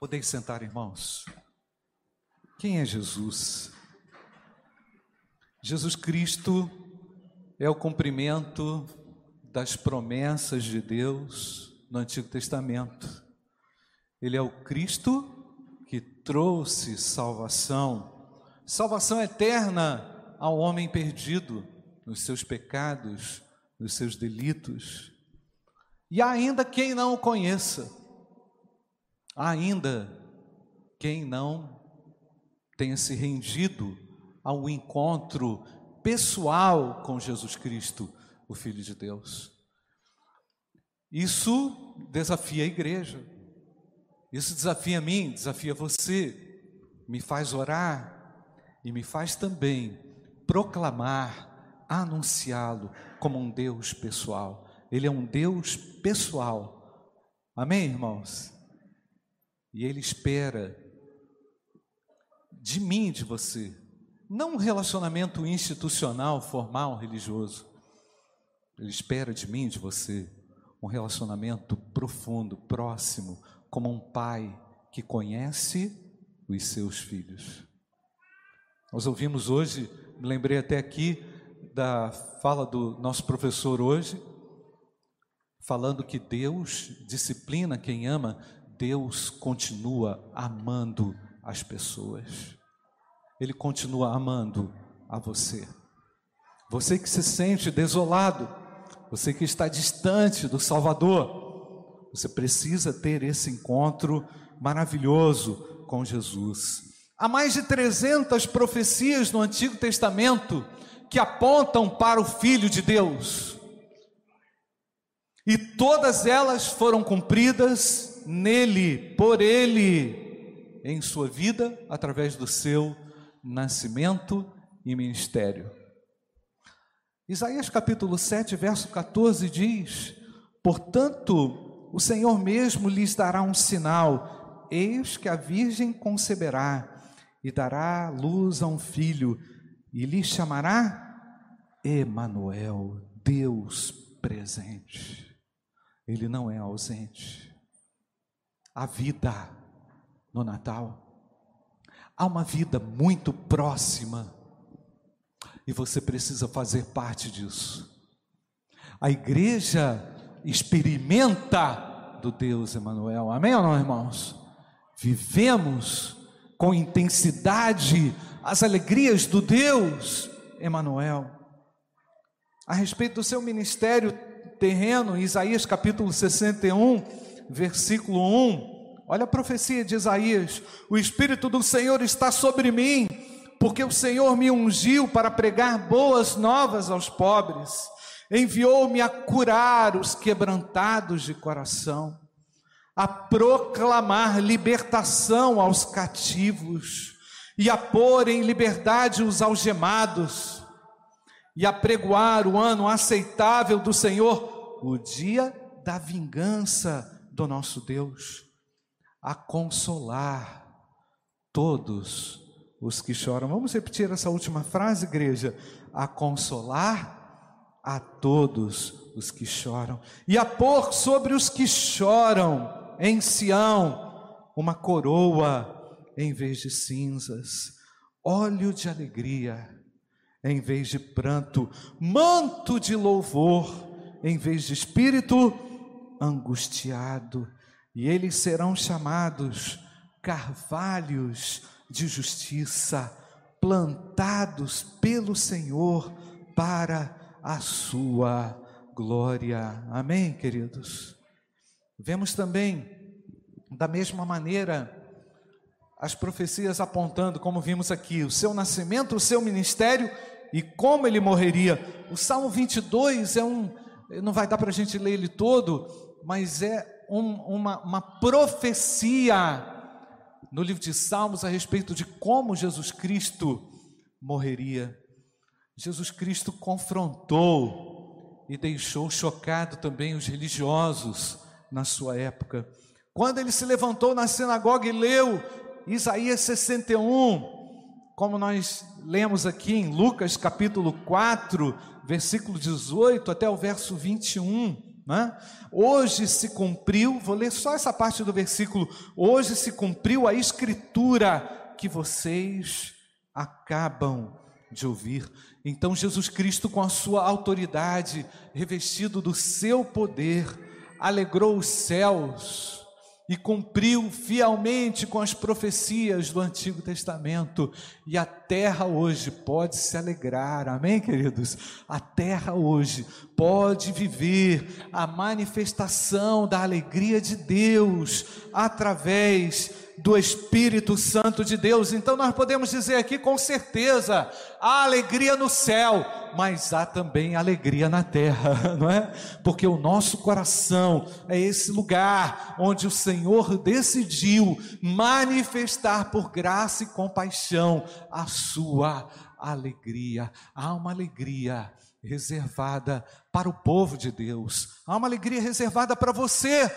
Podem sentar, irmãos. Quem é Jesus? Jesus Cristo é o cumprimento das promessas de Deus no Antigo Testamento. Ele é o Cristo que trouxe salvação, salvação eterna ao homem perdido nos seus pecados, nos seus delitos. E ainda quem não o conheça, ainda quem não tenha se rendido ao encontro pessoal com Jesus Cristo, o Filho de Deus. Isso desafia a igreja, isso desafia a mim, desafia você, me faz orar e me faz também proclamar, anunciá-lo como um Deus pessoal. Ele é um Deus pessoal. Amém, irmãos? E Ele espera de mim, de você, não um relacionamento institucional, formal, religioso. Ele espera de mim, de você, um relacionamento profundo, próximo, como um pai que conhece os seus filhos. Nós ouvimos hoje, me lembrei até aqui da fala do nosso professor hoje, falando que Deus disciplina quem ama, Deus continua amando as pessoas. Ele continua amando a você. Você que se sente desolado, você que está distante do Salvador, você precisa ter esse encontro maravilhoso com Jesus. Há mais de 300 profecias no Antigo Testamento que apontam para o Filho de Deus. E todas elas foram cumpridas nele, por ele, em sua vida, através do seu nascimento e ministério. Isaías capítulo 7, verso 14 diz: Portanto, o Senhor mesmo lhes dará um sinal: eis que a virgem conceberá e dará luz a um filho, e lhe chamará Emanuel, Deus presente. Ele não é ausente a vida no Natal. Há uma vida muito próxima e você precisa fazer parte disso. A igreja experimenta do Deus Emanuel. Amém ou não, irmãos? Vivemos com intensidade as alegrias do Deus Emanuel. A respeito do seu ministério terreno, Isaías capítulo 61, versículo 1. Olha a profecia de Isaías: O Espírito do Senhor está sobre mim, porque o Senhor me ungiu para pregar boas novas aos pobres, enviou-me a curar os quebrantados de coração, a proclamar libertação aos cativos e a pôr em liberdade os algemados, e a pregoar o ano aceitável do Senhor, o dia da vingança do nosso Deus a consolar todos os que choram. Vamos repetir essa última frase, igreja? A consolar a todos os que choram e a pôr sobre os que choram em Sião uma coroa em vez de cinzas, óleo de alegria em vez de pranto, manto de louvor em vez de espírito angustiado, e eles serão chamados carvalhos de justiça, plantados pelo Senhor para a sua glória. Amém, queridos? Vemos também, da mesma maneira, as profecias apontando, como vimos aqui, o seu nascimento, o seu ministério e como ele morreria. O Salmo 22 é um, não vai dar para a gente ler ele todo, mas é um, uma, uma profecia no livro de Salmos a respeito de como Jesus Cristo morreria. Jesus Cristo confrontou e deixou chocado também os religiosos na sua época. Quando ele se levantou na sinagoga e leu Isaías 61, como nós lemos aqui em Lucas capítulo 4, versículo 18 até o verso 21, Né? Hoje se cumpriu, vou ler só essa parte do versículo. Hoje se cumpriu a escritura que vocês acabam de ouvir. Então, Jesus Cristo, com a sua autoridade, revestido do seu poder, alegrou os céus e cumpriu fielmente com as profecias do Antigo Testamento, e a terra hoje pode se alegrar, amém, queridos? A terra hoje pode viver a manifestação da alegria de Deus através do Espírito Santo de Deus. Então nós podemos dizer aqui com certeza: há alegria no céu, mas há também alegria na terra, não é? Porque o nosso coração é esse lugar onde o Senhor decidiu manifestar por graça e compaixão a sua alegria. Há uma alegria reservada para o povo de Deus. Há uma alegria reservada para você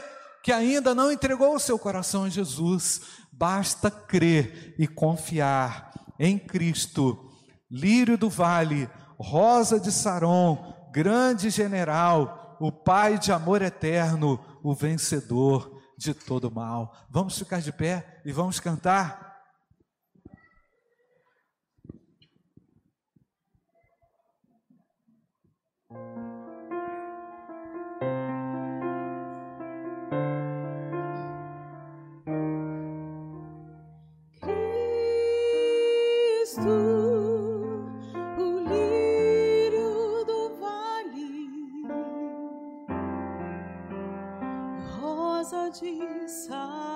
que ainda não entregou o seu coração a Jesus, basta crer e confiar em Cristo. Lírio do vale, rosa de Saron, grande general, o Pai de amor eterno, o vencedor de todo mal. Vamos ficar de pé e vamos cantar. seaside.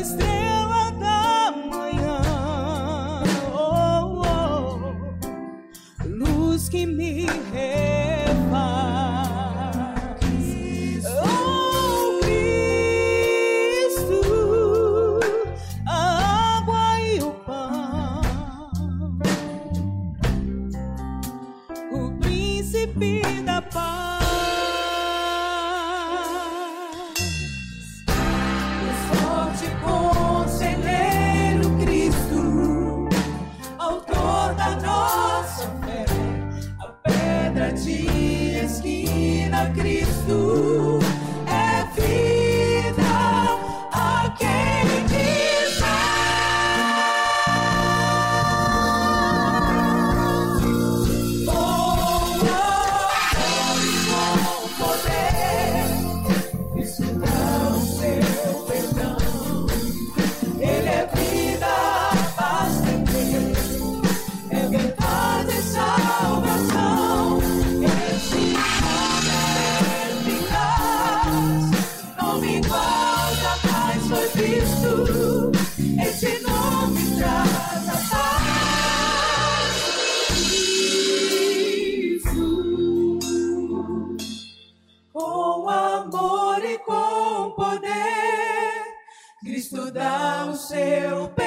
estrela. Você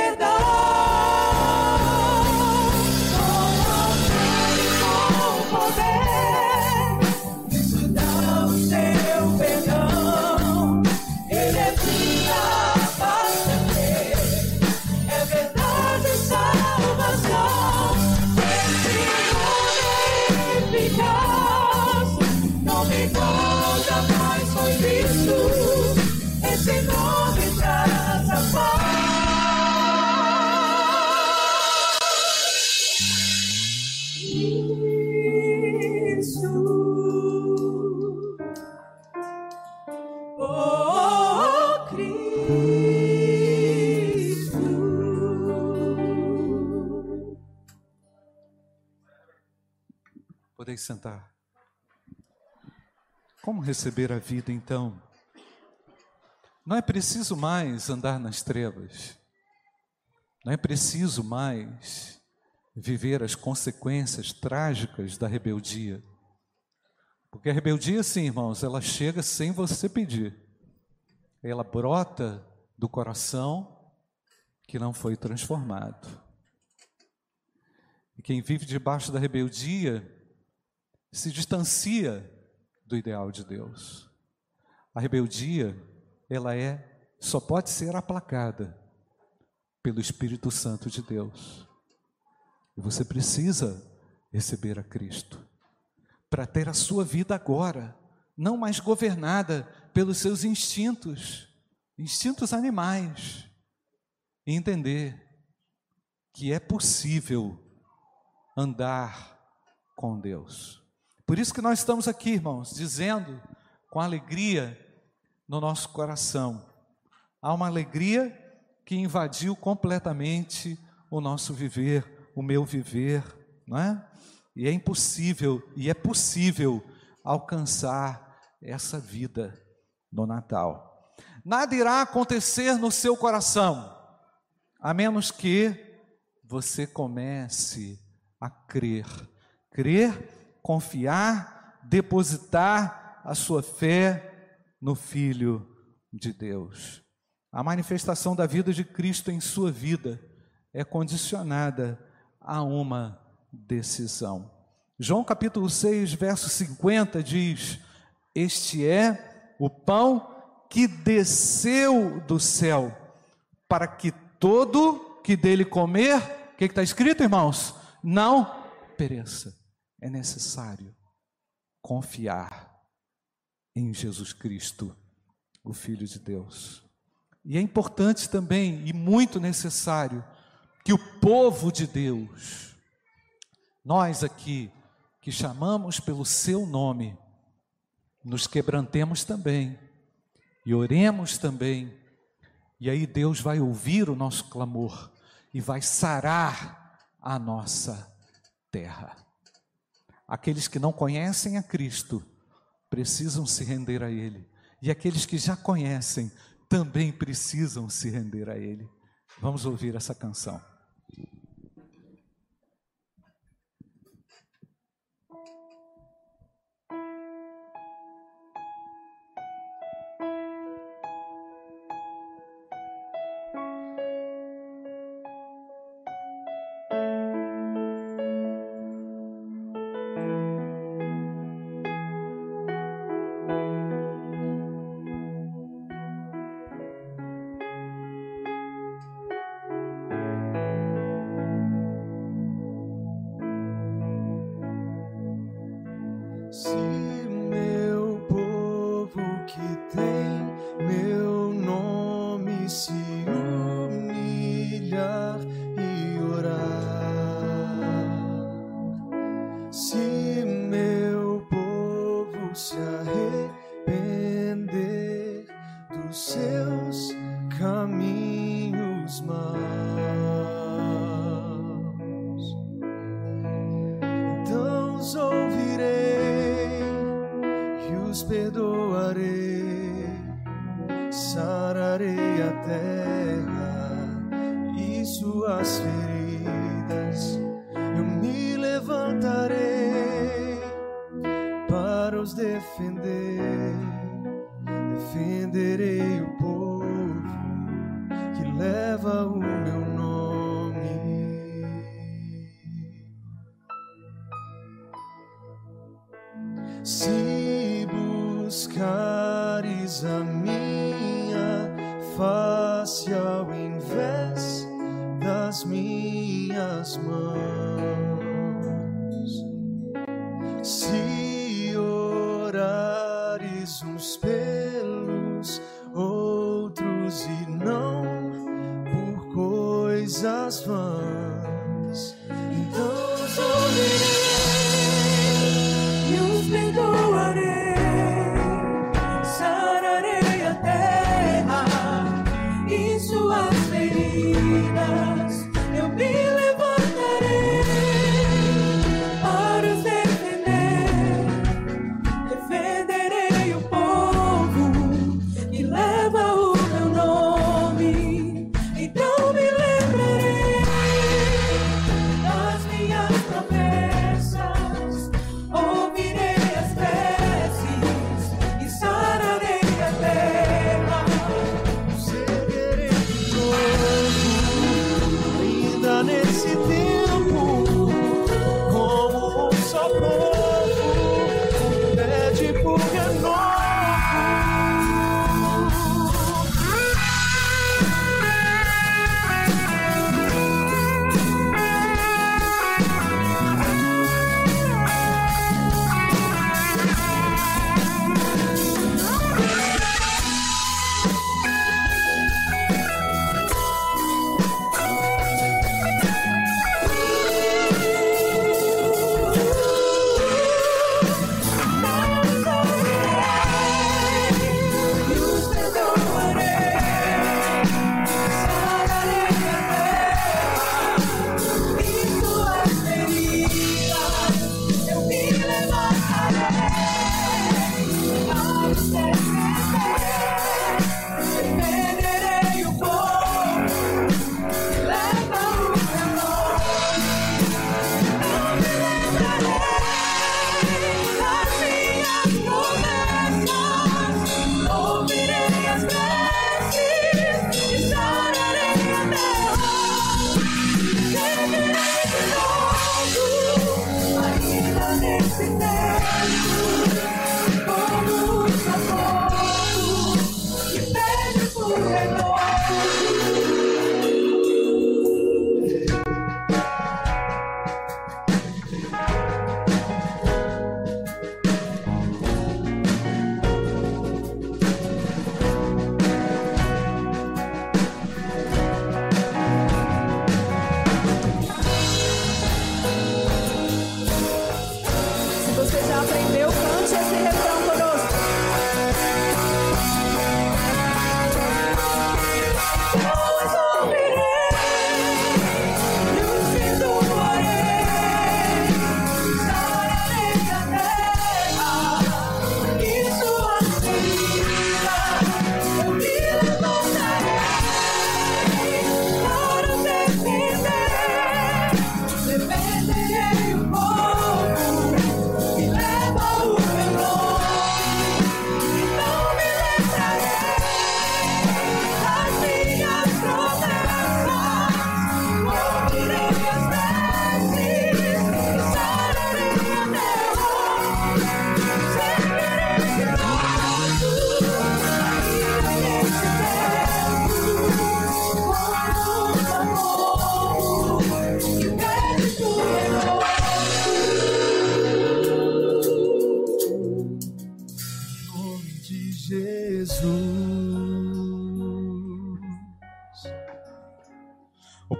receber a vida então? Não é preciso mais andar nas trevas. Não é preciso mais viver as consequências trágicas da rebeldia. Porque a rebeldia, sim, irmãos, ela chega sem você pedir. Ela brota do coração que não foi transformado. E quem vive debaixo da rebeldia se distancia do ideal de Deus. A rebeldia, ela é só pode ser aplacada pelo Espírito Santo de Deus. E você precisa receber a Cristo para ter a sua vida agora, não mais governada pelos seus instintos, instintos animais, e entender que é possível andar com Deus. Por isso que nós estamos aqui, irmãos, dizendo com alegria no nosso coração. Há uma alegria que invadiu completamente o nosso viver, o meu viver, não é? E é impossível, e é possível alcançar essa vida no Natal. Nada irá acontecer no seu coração, a menos que você comece a crer. Crer, confiar, depositar a sua fé no Filho de Deus. A manifestação da vida de Cristo em sua vida é condicionada a uma decisão. João capítulo 6, verso 50 diz: Este é o pão que desceu do céu, para que todo que dele comer, o que está escrito, irmãos? Não pereça. É necessário confiar em Jesus Cristo, o Filho de Deus. E é importante também e muito necessário que o povo de Deus, nós aqui, que chamamos pelo seu nome, nos quebrantemos também e oremos também, e aí Deus vai ouvir o nosso clamor e vai sarar a nossa terra. Aqueles que não conhecem a Cristo precisam se render a Ele, e aqueles que já conhecem também precisam se render a Ele. Vamos ouvir essa canção. As minhas mãos. Se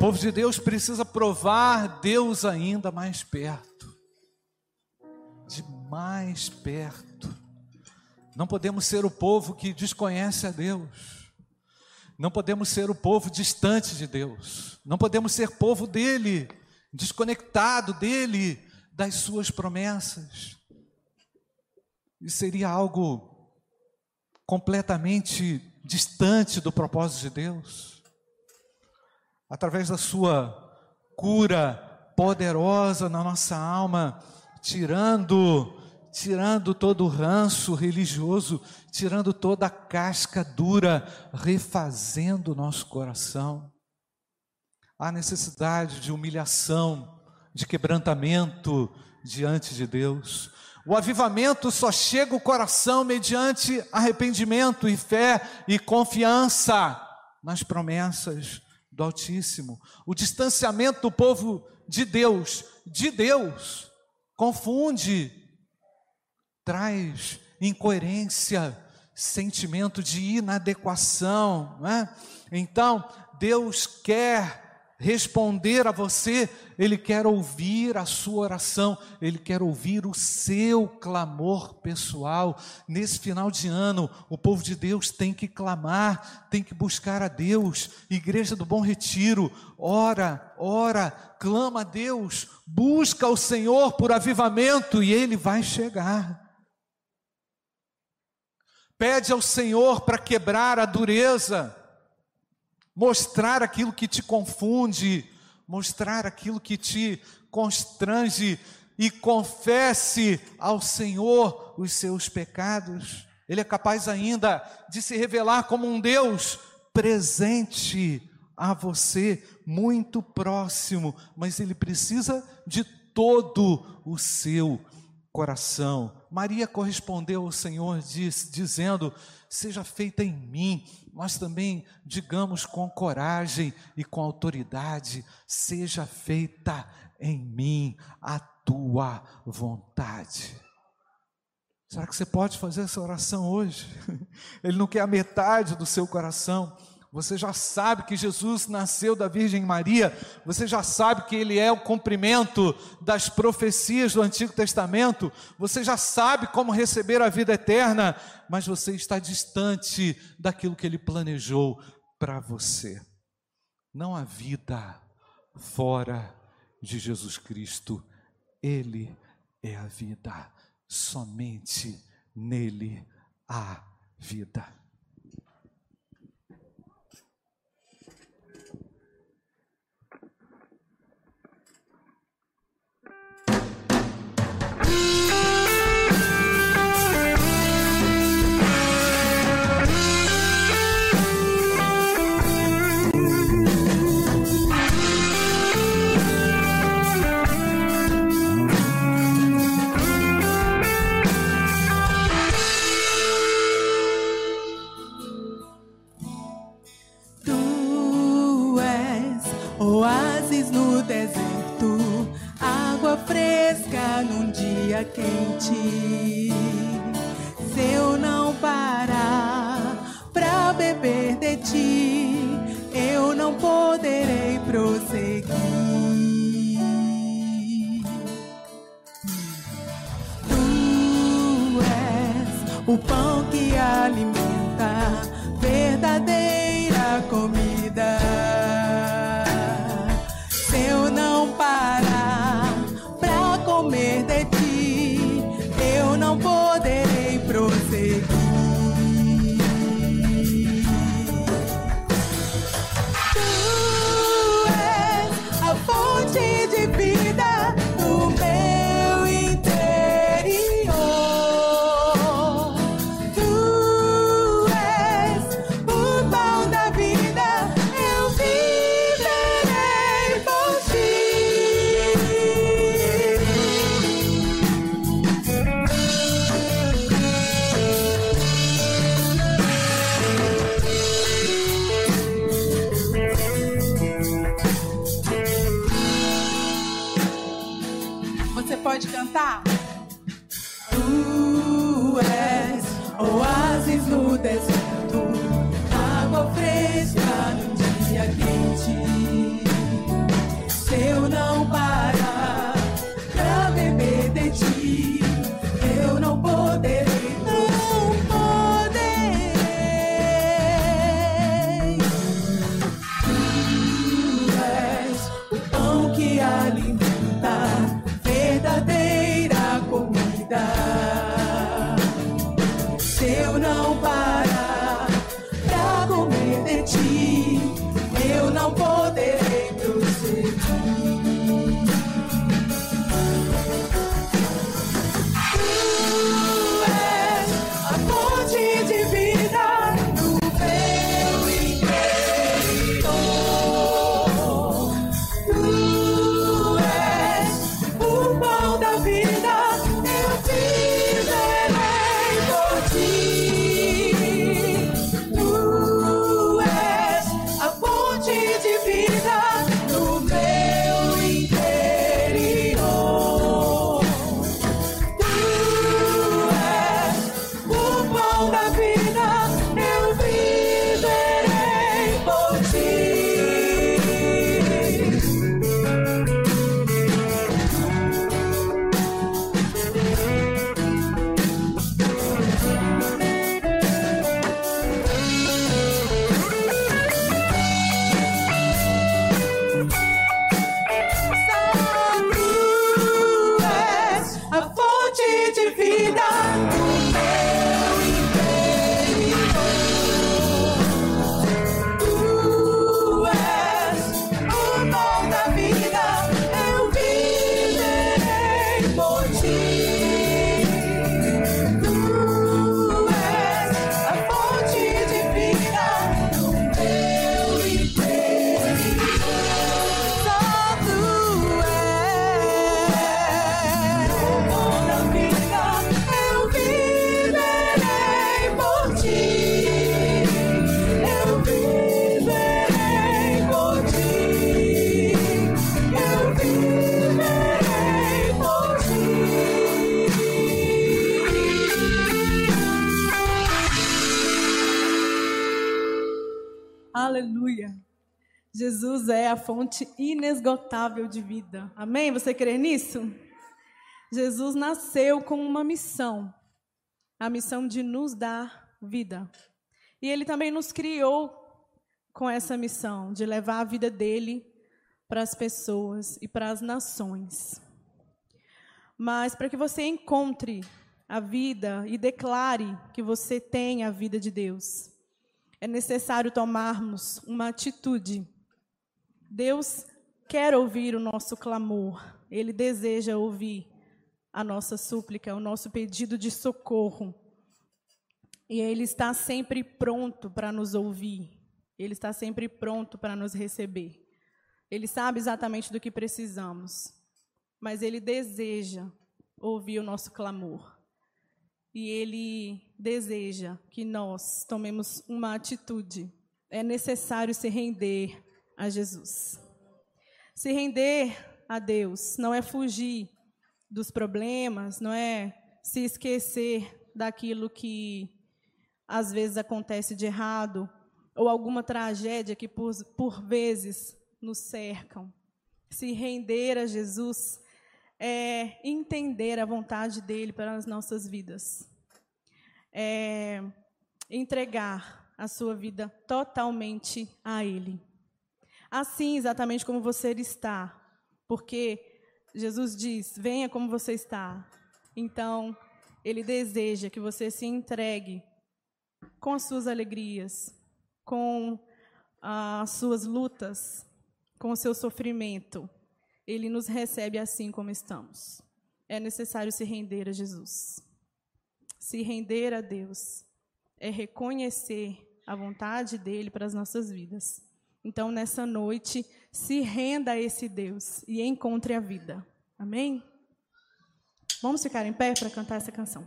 povo de Deus precisa provar Deus ainda mais perto. De mais perto. Não podemos ser o povo que desconhece a Deus. Não podemos ser o povo distante de Deus. Não podemos ser povo dele, desconectado dele, das suas promessas. Isso seria algo completamente distante do propósito de Deus através da sua cura poderosa na nossa alma, tirando tirando todo o ranço religioso, tirando toda a casca dura, refazendo o nosso coração. Há necessidade de humilhação, de quebrantamento diante de Deus. O avivamento só chega ao coração mediante arrependimento e fé e confiança nas promessas do Altíssimo. O distanciamento do povo de Deus, de Deus, confunde, traz incoerência, sentimento de inadequação. Né? Então, Deus quer responder a você, Ele quer ouvir a sua oração, Ele quer ouvir o seu clamor pessoal. Nesse final de ano, o povo de Deus tem que clamar, tem que buscar a Deus. Igreja do Bom Retiro, ora, ora, clama a Deus, busca o Senhor por avivamento e Ele vai chegar. Pede ao Senhor para quebrar a dureza mostrar aquilo que te confunde, mostrar aquilo que te constrange e confesse ao Senhor os seus pecados. Ele é capaz ainda de se revelar como um Deus presente a você, muito próximo, mas ele precisa de todo o seu coração. Maria correspondeu ao Senhor diz, dizendo: Seja feita em mim nós também digamos com coragem e com autoridade: seja feita em mim a tua vontade. Será que você pode fazer essa oração hoje? Ele não quer a metade do seu coração. Você já sabe que Jesus nasceu da Virgem Maria, você já sabe que ele é o cumprimento das profecias do Antigo Testamento, você já sabe como receber a vida eterna, mas você está distante daquilo que ele planejou para você. Não há vida fora de Jesus Cristo, ele é a vida, somente nele há vida. Fresca num dia quente. Se eu não parar pra beber de ti, eu não poderei prosseguir. Tu és o pão que alimenta, fonte inesgotável de vida. Amém? Você crê nisso? Jesus nasceu com uma missão, a missão de nos dar vida. E ele também nos criou com essa missão de levar a vida dele para as pessoas e para as nações. Mas para que você encontre a vida e declare que você tem a vida de Deus, é necessário tomarmos uma atitude. Deus quer ouvir o nosso clamor, Ele deseja ouvir a nossa súplica, o nosso pedido de socorro. E Ele está sempre pronto para nos ouvir, Ele está sempre pronto para nos receber. Ele sabe exatamente do que precisamos, mas Ele deseja ouvir o nosso clamor. E Ele deseja que nós tomemos uma atitude. É necessário se render a Jesus. Se render a Deus não é fugir dos problemas, não é se esquecer daquilo que às vezes acontece de errado, ou alguma tragédia que por, por vezes nos cercam. Se render a Jesus é entender a vontade dele para as nossas vidas. É entregar a sua vida totalmente a ele. Assim, exatamente como você está. Porque Jesus diz: venha como você está. Então, ele deseja que você se entregue com as suas alegrias, com as suas lutas, com o seu sofrimento. Ele nos recebe assim como estamos. É necessário se render a Jesus. Se render a Deus é reconhecer a vontade dele para as nossas vidas. Então, nessa noite, se renda a esse Deus e encontre a vida. Amém? Vamos ficar em pé para cantar essa canção.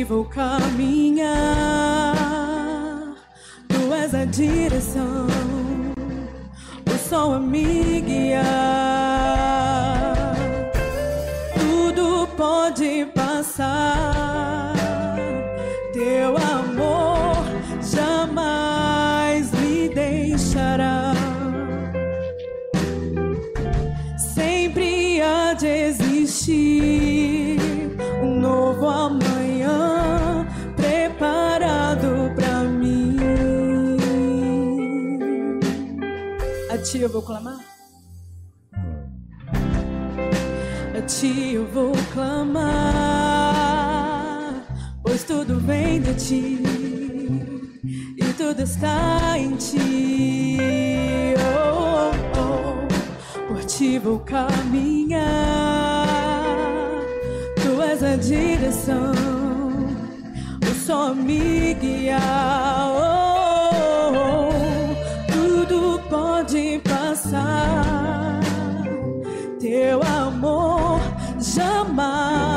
Vou caminhar, tu és a direção, o sol a ti eu vou clamar. A ti eu vou clamar, pois tudo vem de ti tudo está em ti. Oh, oh, oh. Por ti vou caminhar. Tu és a direção, o sol me guiar. my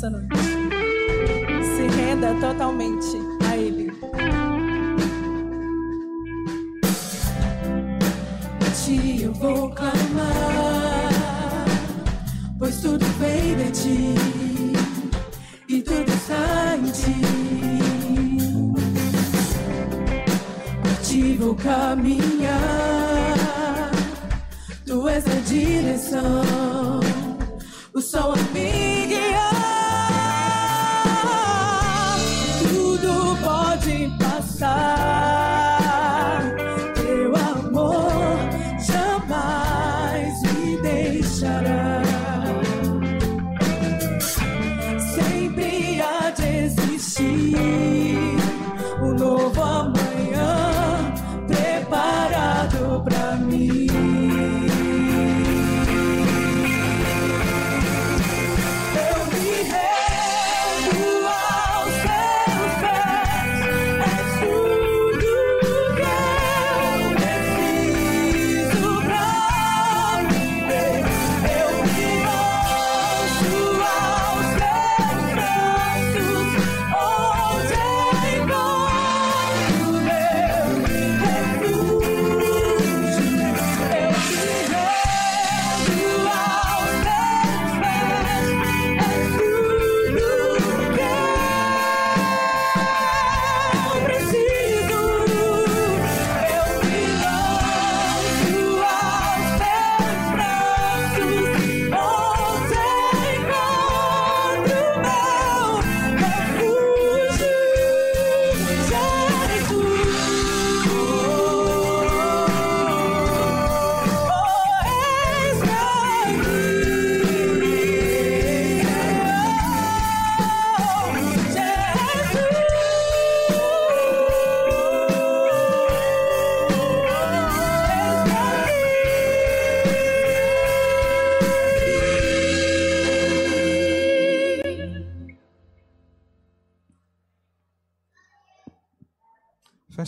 Se renda totalmente You.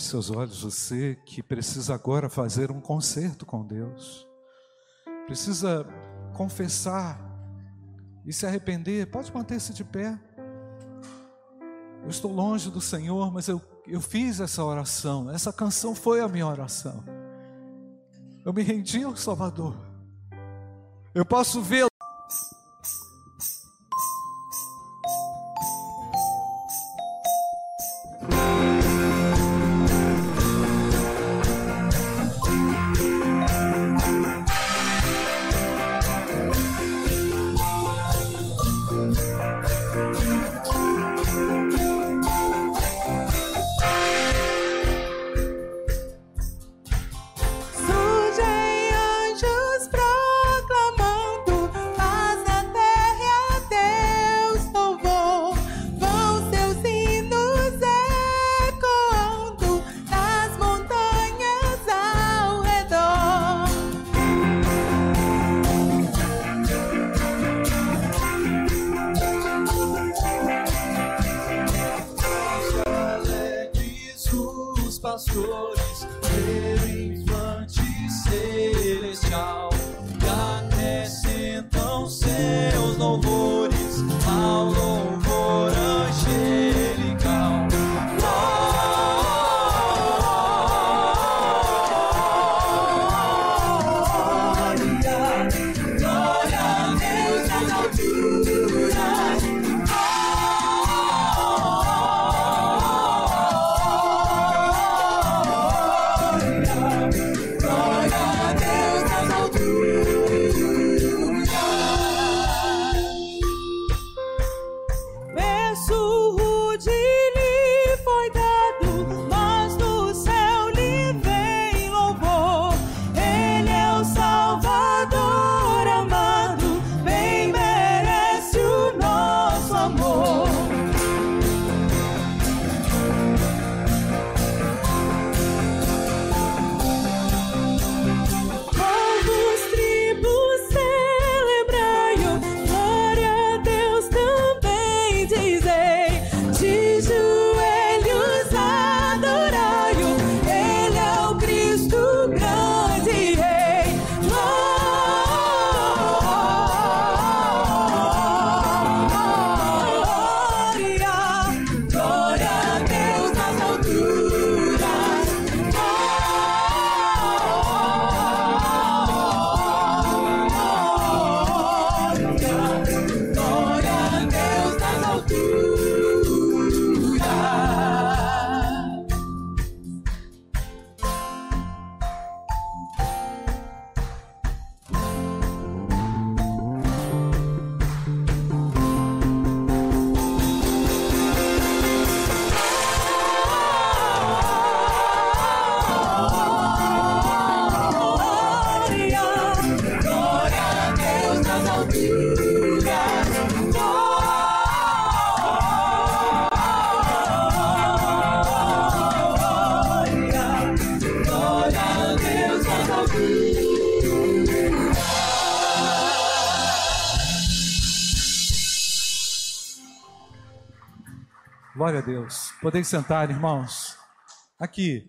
Feche seus olhos, você que precisa agora fazer um concerto com Deus, precisa confessar e se arrepender, pode manter-se de pé. Eu estou longe do Senhor, mas eu, eu fiz essa oração, essa canção foi a minha oração. Eu me rendi ao Salvador. Eu posso ver Glória Podem sentar, irmãos. Aqui.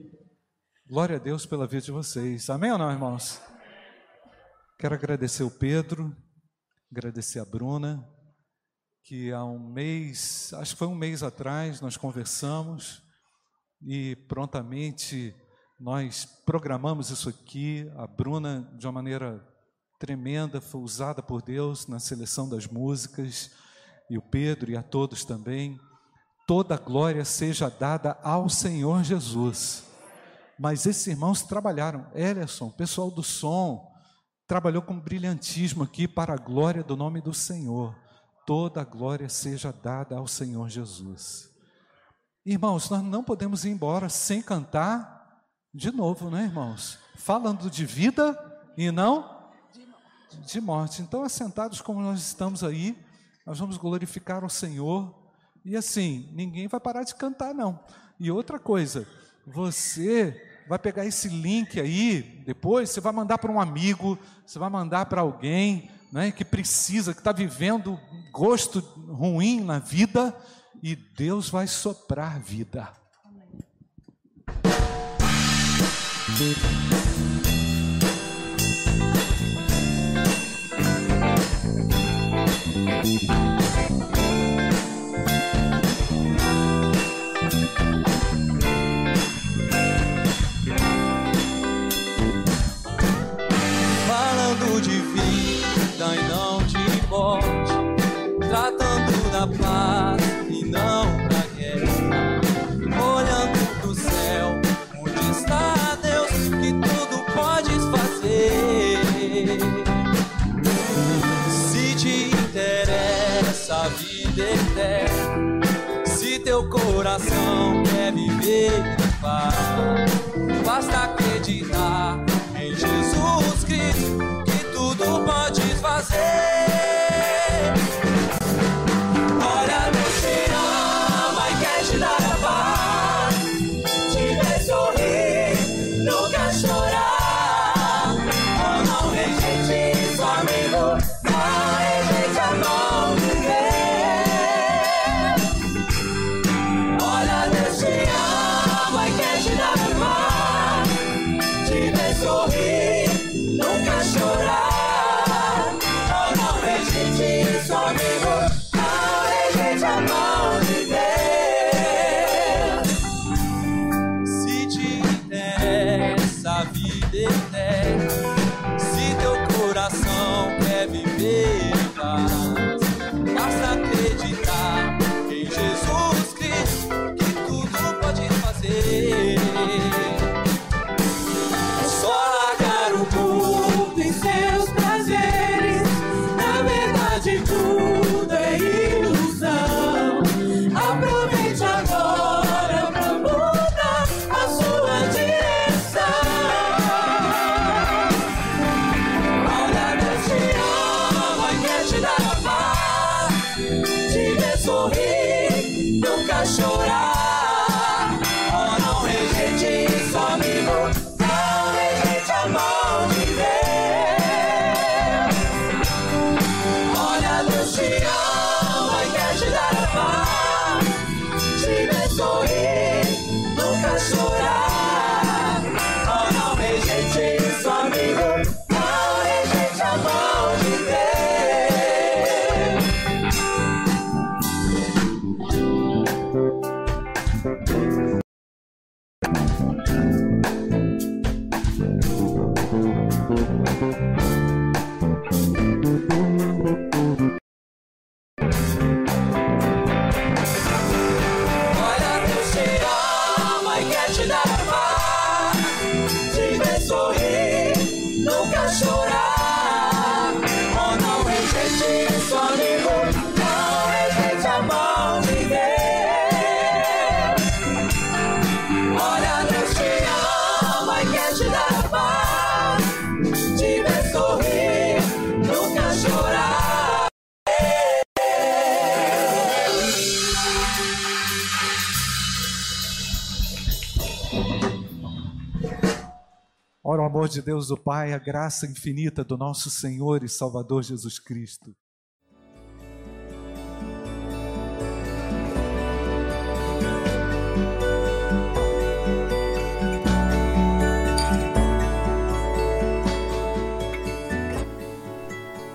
Glória a Deus pela vida de vocês. Amém ou não, irmãos? Quero agradecer o Pedro, agradecer a Bruna, que há um mês, acho que foi um mês atrás, nós conversamos e prontamente nós programamos isso aqui. A Bruna, de uma maneira tremenda, foi usada por Deus na seleção das músicas, e o Pedro e a todos também toda glória seja dada ao Senhor Jesus. Mas esses irmãos trabalharam, Ellison, pessoal do som, trabalhou com brilhantismo aqui para a glória do nome do Senhor. Toda glória seja dada ao Senhor Jesus. Irmãos, nós não podemos ir embora sem cantar de novo, né, irmãos? Falando de vida e não de morte. Então, assentados como nós estamos aí, nós vamos glorificar o Senhor e assim, ninguém vai parar de cantar, não. E outra coisa, você vai pegar esse link aí, depois você vai mandar para um amigo, você vai mandar para alguém né, que precisa, que está vivendo gosto ruim na vida, e Deus vai soprar vida. Amém. coração quer viver em paz. Basta acreditar em Jesus Cristo que tudo pode fazer. amor de Deus, o Pai, a graça infinita do nosso Senhor e Salvador Jesus Cristo.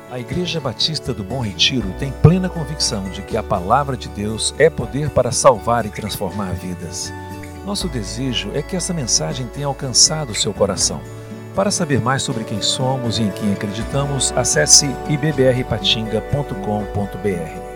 A Igreja Batista do Bom Retiro tem plena convicção de que a palavra de Deus é poder para salvar e transformar vidas. Nosso desejo é que essa mensagem tenha alcançado seu coração. Para saber mais sobre quem somos e em quem acreditamos, acesse ibbrpatinga.com.br.